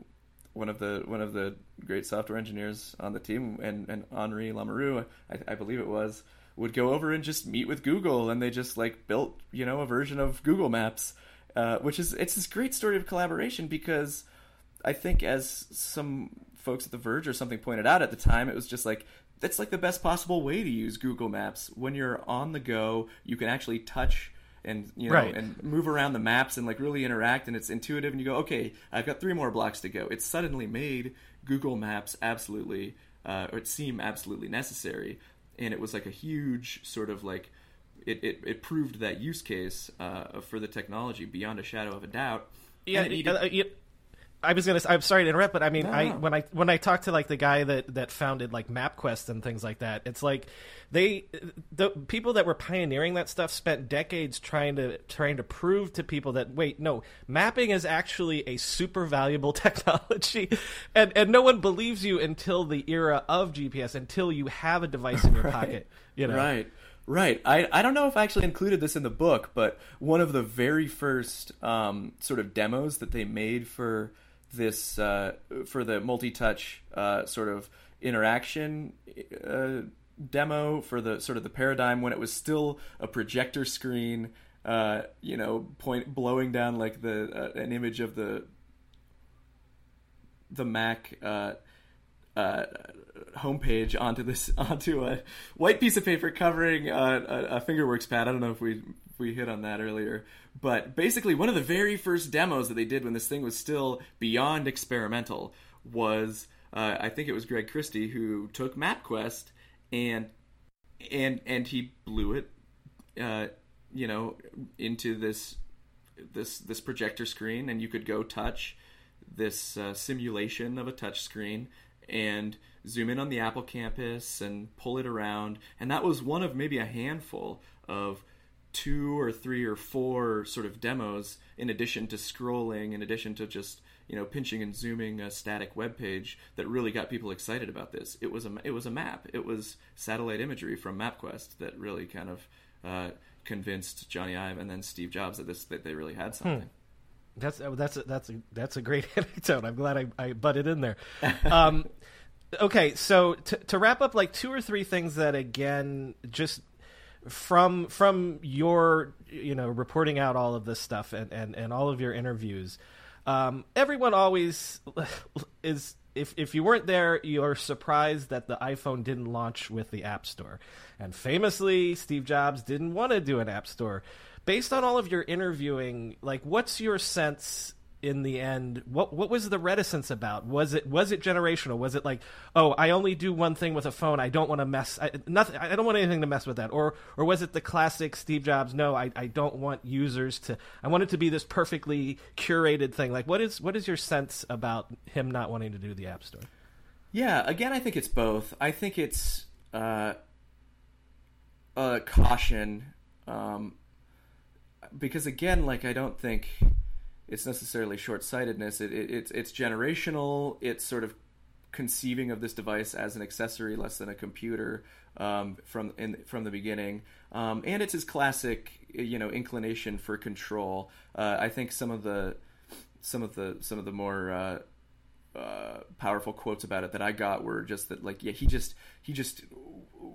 one of the one of the great software engineers on the team, and and Henri Lamiraux, I, I believe it was, would go over and just meet with Google, and they just like built you know a version of Google Maps, uh, which is it's this great story of collaboration because I think as some folks at The Verge or something pointed out at the time, it was just like that's like the best possible way to use Google Maps when you're on the go. You can actually touch and you know right. and move around the maps and like really interact and it's intuitive and you go okay i've got three more blocks to go it suddenly made google maps absolutely uh, or it seemed absolutely necessary and it was like a huge sort of like it, it, it proved that use case uh, for the technology beyond a shadow of a doubt yeah, it needed, uh, I was gonna. I'm sorry to interrupt, but I mean, No, I when I when I talked to like the guy that that founded like MapQuest and things like that, it's like they the people that were pioneering that stuff spent decades trying to trying to prove to people that wait, no, mapping is actually a super valuable technology, and and no one believes you until the era of GPS, until you have a device in your pocket, you know. Right. Right. I, I don't know if I actually included this in the book, but one of the very first um, sort of demos that they made for this uh, for the multi-touch uh, sort of interaction uh, demo for the sort of the paradigm when it was still a projector screen, uh, you know, point blowing down like the uh, an image of the the Mac uh, uh, homepage onto this onto a white piece of paper covering uh, a, a fingerworks pad. I don't know if we we hit on that earlier, but basically one of the very first demos that they did when this thing was still beyond experimental was uh, I think it was Greg Christie who took MapQuest and and and he blew it, uh, you know, into this this this projector screen, and you could go touch this uh, simulation of a touch screen and zoom in on the Apple campus and pull it around. And that was one of maybe a handful of two or three or four sort of demos in addition to scrolling, in addition to just you know pinching and zooming a static web page that really got people excited about this. It was a it was a map. It was satellite imagery from MapQuest that really kind of uh, convinced Jony Ive and then Steve Jobs that this that they really had something. That's that's a, that's a, that's a great anecdote. I'm glad I, I butted in there. Um, okay, so to, to wrap up, like two or three things that again, just from from your you know reporting out all of this stuff and and, and all of your interviews, um, everyone always is if if you weren't there, you're surprised that the iPhone didn't launch with the App Store. And famously, Steve Jobs didn't want to do an App Store. Based on all of your interviewing, like what's your sense in the end what what was the reticence about? Was it was it generational? Was it like oh i only do one thing with a phone. I don't want to mess I, nothing i don't want anything to mess with that. Or or was it the classic steve jobs no i, I don't want users to i want it to be this perfectly curated thing. Like what is what is your sense about him not wanting to do the app store? Yeah again i think it's both. I think it's uh, a caution um, because again like i don't think it's necessarily short sightedness. It, it, it's it's generational. It's sort of conceiving of this device as an accessory less than a computer um, from in, from the beginning, um, and it's his classic you know inclination for control. Uh, I think some of the some of the some of the more uh, uh, powerful quotes about it that I got were just that like yeah he just he just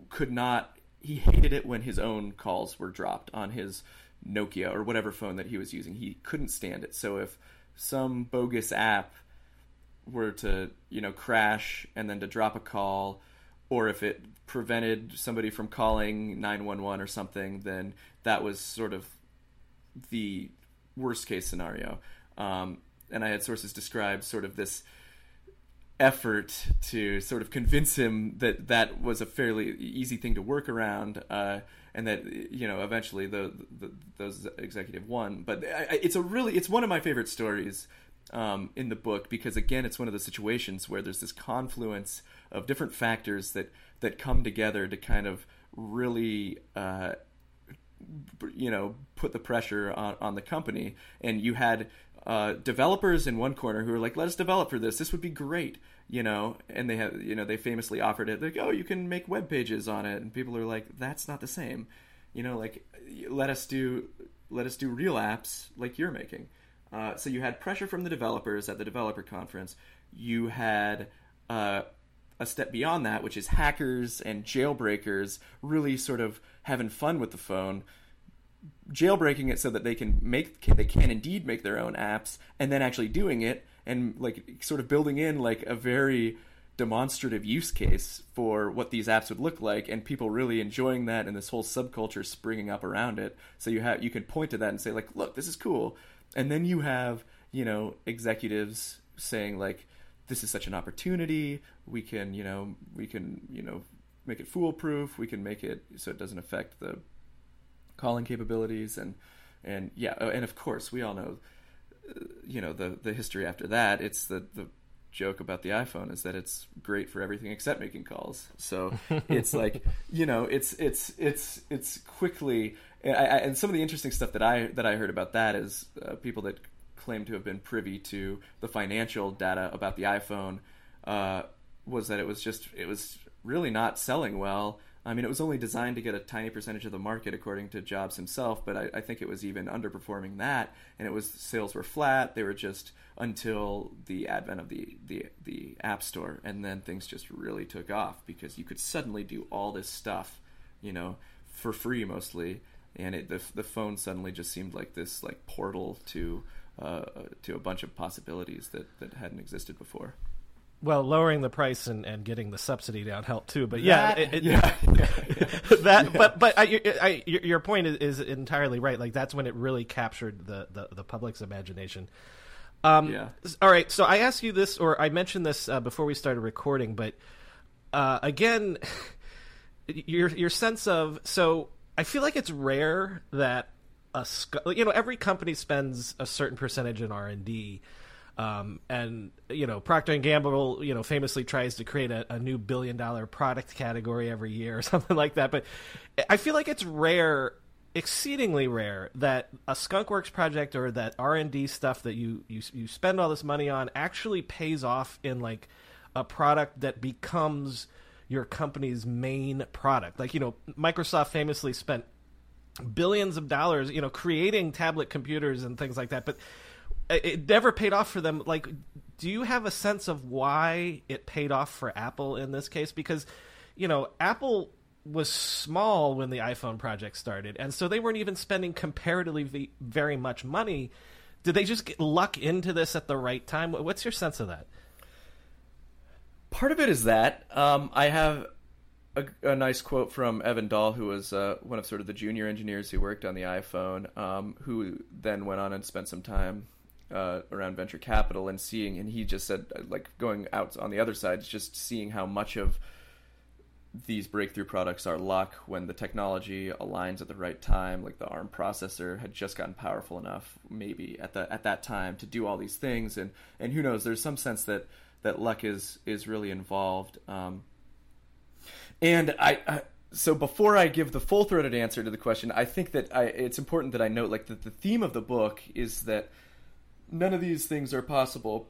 could not he hated it when his own calls were dropped on his Nokia or whatever phone that he was using. He couldn't stand it. So if some bogus app were to, you know, crash and then to drop a call, or if it prevented somebody from calling 911 or something, then that was sort of the worst case scenario. Um, and I had sources describe sort of this effort to sort of convince him that that was a fairly easy thing to work around. Uh, and that you know eventually the, the those executive won. But it's a really it's one of my favorite stories um, in the book because again it's one of the situations where there's this confluence of different factors that that come together to kind of really. Uh, you know, put the pressure on, on the company, and you had uh, developers in one corner who were like, "Let us develop for this. This would be great," you know. And they have, you know, they famously offered it. Like, "Oh, you can make web pages on it," and people are like, "That's not the same," you know. Like, let us do, let us do real apps like you're making. Uh, so you had pressure from the developers at the developer conference. You had uh, a step beyond that, which is hackers and jailbreakers really sort of having fun with the phone jailbreaking it so that they can make they can indeed make their own apps and then actually doing it and like sort of building in like a very demonstrative use case for what these apps would look like and people really enjoying that and this whole subculture springing up around it. So you have you can point to that and say like look this is cool. And then you have you know executives saying like this is such an opportunity. We can you know we can you know make it foolproof. We can make it so it doesn't affect the calling capabilities. And and yeah and of course we all know you know the the history after that it's the the joke about the iPhone is that it's great for everything except making calls. So it's like you know it's it's it's it's quickly and, I, and some of the interesting stuff that I that I heard about that is uh, people that claim to have been privy to the financial data about the iPhone uh, was that it was just it was really not selling well I mean, it was only designed to get a tiny percentage of the market, according to Jobs himself. But I, I, think it was even underperforming that, and it was sales were flat. They were just until the advent of the the the App Store, and then things just really took off because you could suddenly do all this stuff, you know, for free mostly, and it, the the phone suddenly just seemed like this like portal to uh, to a bunch of possibilities that that hadn't existed before. Well, lowering the price and, and getting the subsidy down helped too, but yeah, that, it, it, yeah, that. Yeah. But but I, I, your point is, is, entirely right. Like that's when it really captured the the, the public's imagination. Um, yeah. All right. So I asked you this, or I mentioned this uh, before we started recording, but uh, again, your your sense of so I feel like it's rare that a you know every company spends a certain percentage in R and D um, and you know Procter and Gamble, you know, famously tries to create a, a new billion-dollar product category every year or something like that. But I feel like it's rare, exceedingly rare, that a skunkworks project or that R and D stuff that you, you you spend all this money on actually pays off in like a product that becomes your company's main product. Like you know, Microsoft famously spent billions of dollars, you know, creating tablet computers and things like that, but it never paid off for them. Like, do you have a sense of why it paid off for Apple in this case? Because, you know, Apple was small when the iPhone project started, and so they weren't even spending comparatively very much money. Did they just get luck into this at the right time? What's your sense of that? Part of it is that um, I have a, a, nice quote from Evan Doll, who was uh, one of sort of the junior engineers who worked on the iPhone, um, who then went on and spent some time uh, around venture capital and seeing, and he just said, uh, like going out on the other side, just seeing how much of these breakthrough products are luck when the technology aligns at the right time like the arm processor had just gotten powerful enough maybe at the at that time to do all these things. And and who knows there's some sense that that luck is is really involved. Um, and I, I so before I give the full throated answer to the question, I think that I, it's important that I note like that the theme of the book is that none of these things are possible.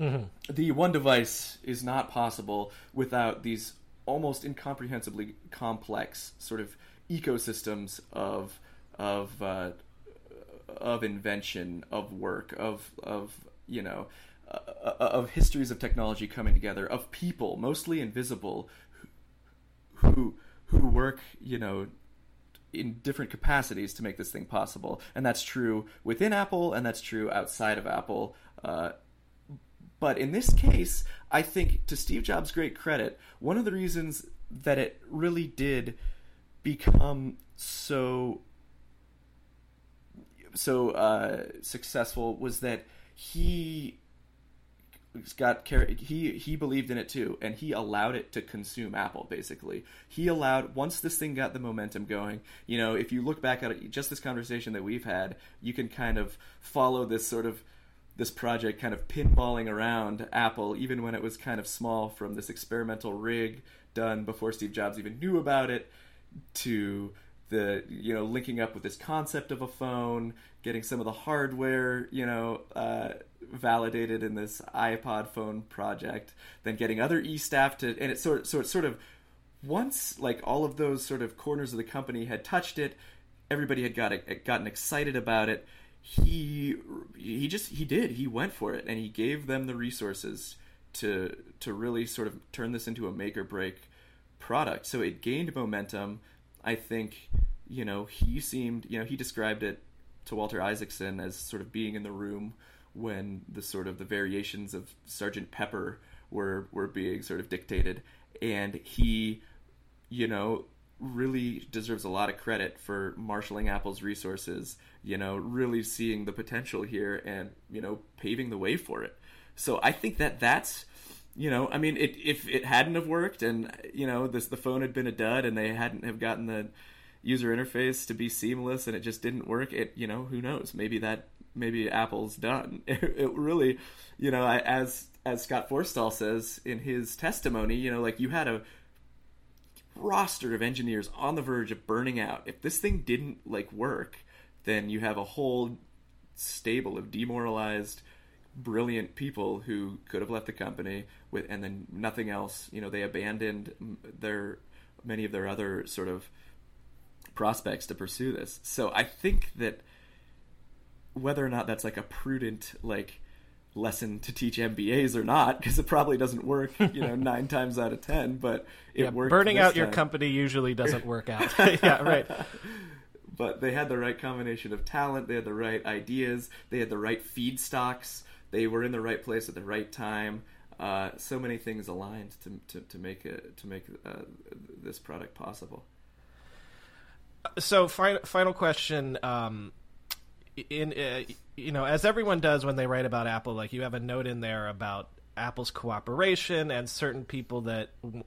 Mm-hmm. The one device is not possible without these almost incomprehensibly complex sort of ecosystems of of uh, of invention, of work, of of you know, uh, uh of histories of technology coming together, of people, mostly invisible, who who work, you know, in different capacities to make this thing possible, and that's true within Apple, and that's true outside of Apple. Uh, but in this case, I think to Steve Jobs' great credit, one of the reasons that it really did become so so uh, successful was that he got he he believed in it too and he allowed it to consume apple basically. He allowed once this thing got the momentum going you know if you look back at it, just this conversation that we've had you can kind of follow this sort of this project kind of pinballing around apple even when it was kind of small from this experimental rig done before steve jobs even knew about it to the you know linking up with this concept of a phone getting some of the hardware you know uh, validated in this iPod phone project, then getting other e staff to, and it sort so it sort of once like all of those sort of corners of the company had touched it, everybody had got gotten excited about it. He he just he did he went for it and he gave them the resources to to really sort of turn this into a make or break product. So it gained momentum. I think you know he seemed you know he described it to Walter Isaacson as sort of being in the room when the sort of the variations of Sergeant Pepper were were being sort of dictated, and he, you know, really deserves a lot of credit for marshaling Apple's resources. You know, really seeing the potential here and you know paving the way for it. So I think that that's you know, I mean, it, if it hadn't have worked and you know this the phone had been a dud and they hadn't have gotten the user interface to be seamless and it just didn't work, it you know who knows maybe that maybe Apple's done. It, it really, you know, as as Scott Forstall says in his testimony, you know, like you had a roster of engineers on the verge of burning out. If this thing didn't like work, then you have a whole stable of demoralized brilliant people who could have left the company with and then nothing else you know they abandoned their many of their other sort of prospects to pursue this so i think that whether or not that's like a prudent like lesson to teach MBAs or not, because it probably doesn't work, you know, nine times out of ten. But it yeah, worked. Burning out time. your company usually doesn't work out. yeah, right. But they had the right combination of talent. They had the right ideas. They had the right feedstocks. They were in the right place at the right time. Uh, so many things aligned to, to, to make it to make uh, this product possible. So, final final question. Um, in uh, you know as everyone does when they write about Apple, like you have a note in there about Apple's cooperation and certain people that w-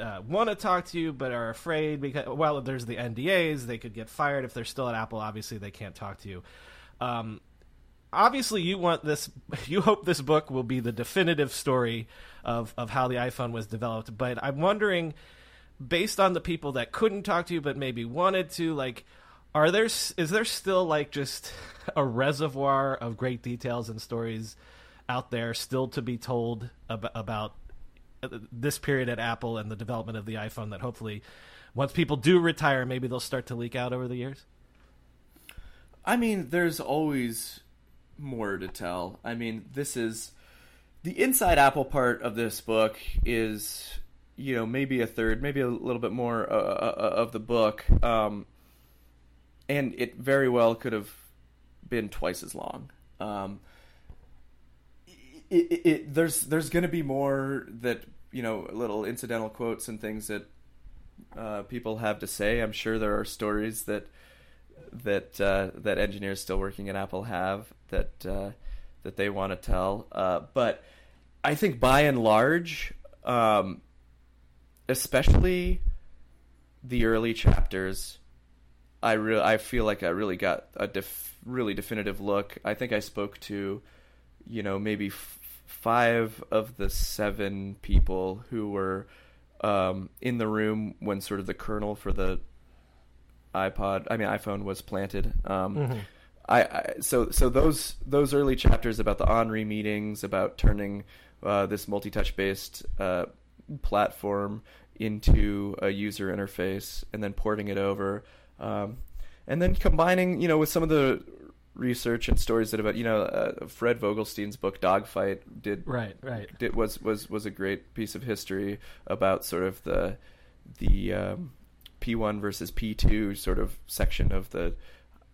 uh, want to talk to you but are afraid because well, there's the NDAs. They could get fired if they're still at Apple. Obviously, they can't talk to you. Um, obviously, you want this. You hope this book will be the definitive story of of how the iPhone was developed. But I'm wondering, based on the people that couldn't talk to you but maybe wanted to, like are there is there still like just a reservoir of great details and stories out there still to be told about, about this period at Apple and the development of the iPhone that hopefully once people do retire maybe they'll start to leak out over the years? I mean, there's always more to tell. I mean, this is the inside Apple part of this book is you know maybe a third, maybe a little bit more uh, uh, uh of the book. Um, and it very well could have been twice as long. Um, it, it, there's there's going to be more that you know little incidental quotes and things that uh, people have to say. I'm sure there are stories that that uh, that engineers still working at Apple have that uh, that they want to tell. Uh, but I think by and large, um, especially the early chapters, I re- I feel like I really got a def- really definitive look. I think I spoke to, you know, maybe f- five of the seven people who were um, in the room when sort of the kernel for the iPod, I mean iPhone was planted. Um, mm-hmm. I, I, so so those those early chapters about the ENRI meetings, about turning uh, this multi-touch based uh, platform into a user interface, and then porting it over, um, and then combining, you know, with some of the research and stories that about you know uh, Fred Vogelstein's book Dogfight did right right did, was was was a great piece of history about sort of the the um, P1 versus P2 sort of section of the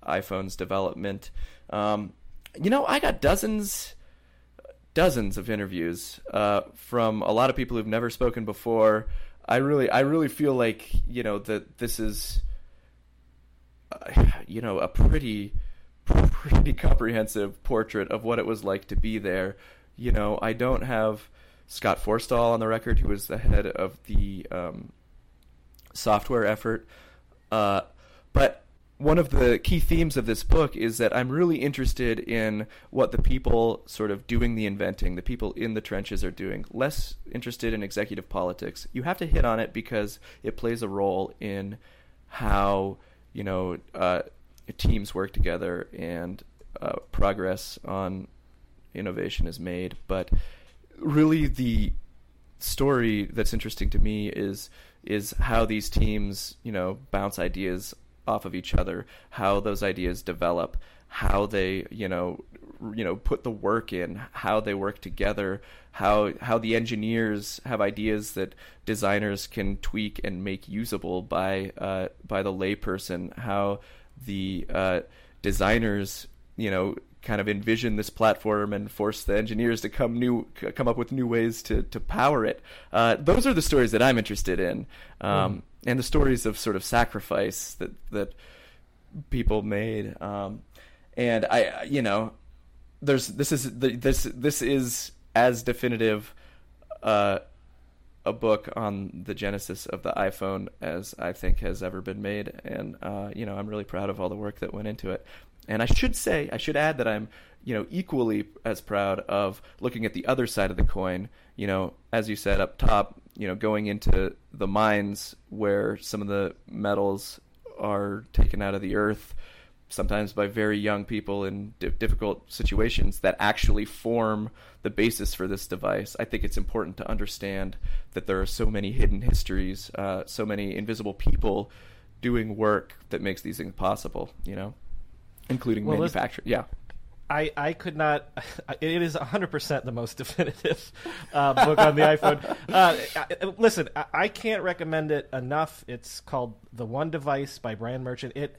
iPhone's development. Um, you know, I got dozens, dozens of interviews uh, from a lot of people who've never spoken before. I really, I really feel like you know that this is, you know, a pretty, pretty comprehensive portrait of what it was like to be there. You know, I don't have Scott Forstall on the record, who was the head of the um, software effort. Uh, but one of the key themes of this book is that I'm really interested in what the people sort of doing the inventing, the people in the trenches are doing, less interested in executive politics. You have to hit on it because it plays a role in how, you know, uh, teams work together and uh, progress on innovation is made. But really, the story that's interesting to me is is how these teams, you know, bounce ideas off of each other, how those ideas develop, how they, you know, you know, put the work in, how they work together, how how the engineers have ideas that designers can tweak and make usable by uh, by the layperson, how the uh, designers, you know, kind of envision this platform and force the engineers to come new come up with new ways to to power it. Uh, those are the stories that I'm interested in, um, mm. and the stories of sort of sacrifice that that people made. Um, and I, you know, there's this is this this is as definitive. Uh, a book on the genesis of the iPhone as I think has ever been made, and uh, you know I'm really proud of all the work that went into it. And I should say, I should add that I'm, you know, equally as proud of looking at the other side of the coin. You know, as you said up top, you know, going into the mines where some of the metals are taken out of the earth, sometimes by very young people in di- difficult situations that actually form the basis for this device. I think it's important to understand that there are so many hidden histories, uh, so many invisible people doing work that makes these things possible. You know including well, manufacturing. Yeah. I, I could not. It is 100% the most definitive uh, book on the iPhone. Uh, listen, I, I, can't recommend it enough. It's called The One Device by Brian Merchant. It,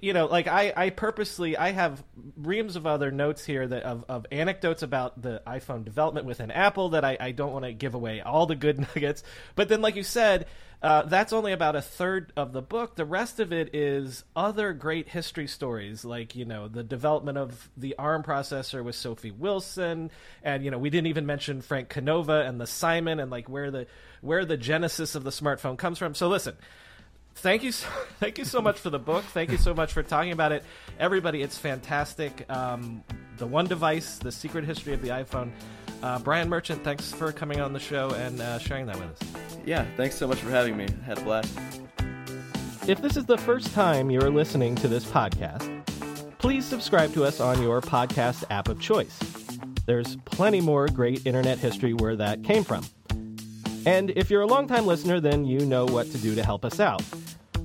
you know, like I, I purposely, I have reams of other notes here that of, of anecdotes about the iPhone development within Apple that I, I don't want to give away all the good nuggets. But then, like you said, uh, that's only about a third of the book. The rest of it is other great history stories, like you know the development of the ARM processor with Sophie Wilson, and you know we didn't even mention Frank Canova and the Simon, and like where the where the genesis of the smartphone comes from. So listen, thank you so, thank you so much for the book. Thank you so much for talking about it. Everybody it's fantastic. Um, the one device the secret history of the iphone. Uh, brian merchant thanks for coming on the show and uh, sharing that with us. Yeah thanks so much for having me. I had a blast. If this is the first time you're listening to this podcast please subscribe to us on your podcast app of choice. There's plenty more great internet history where that came from. And if you're a longtime listener, then you know what to do to help us out.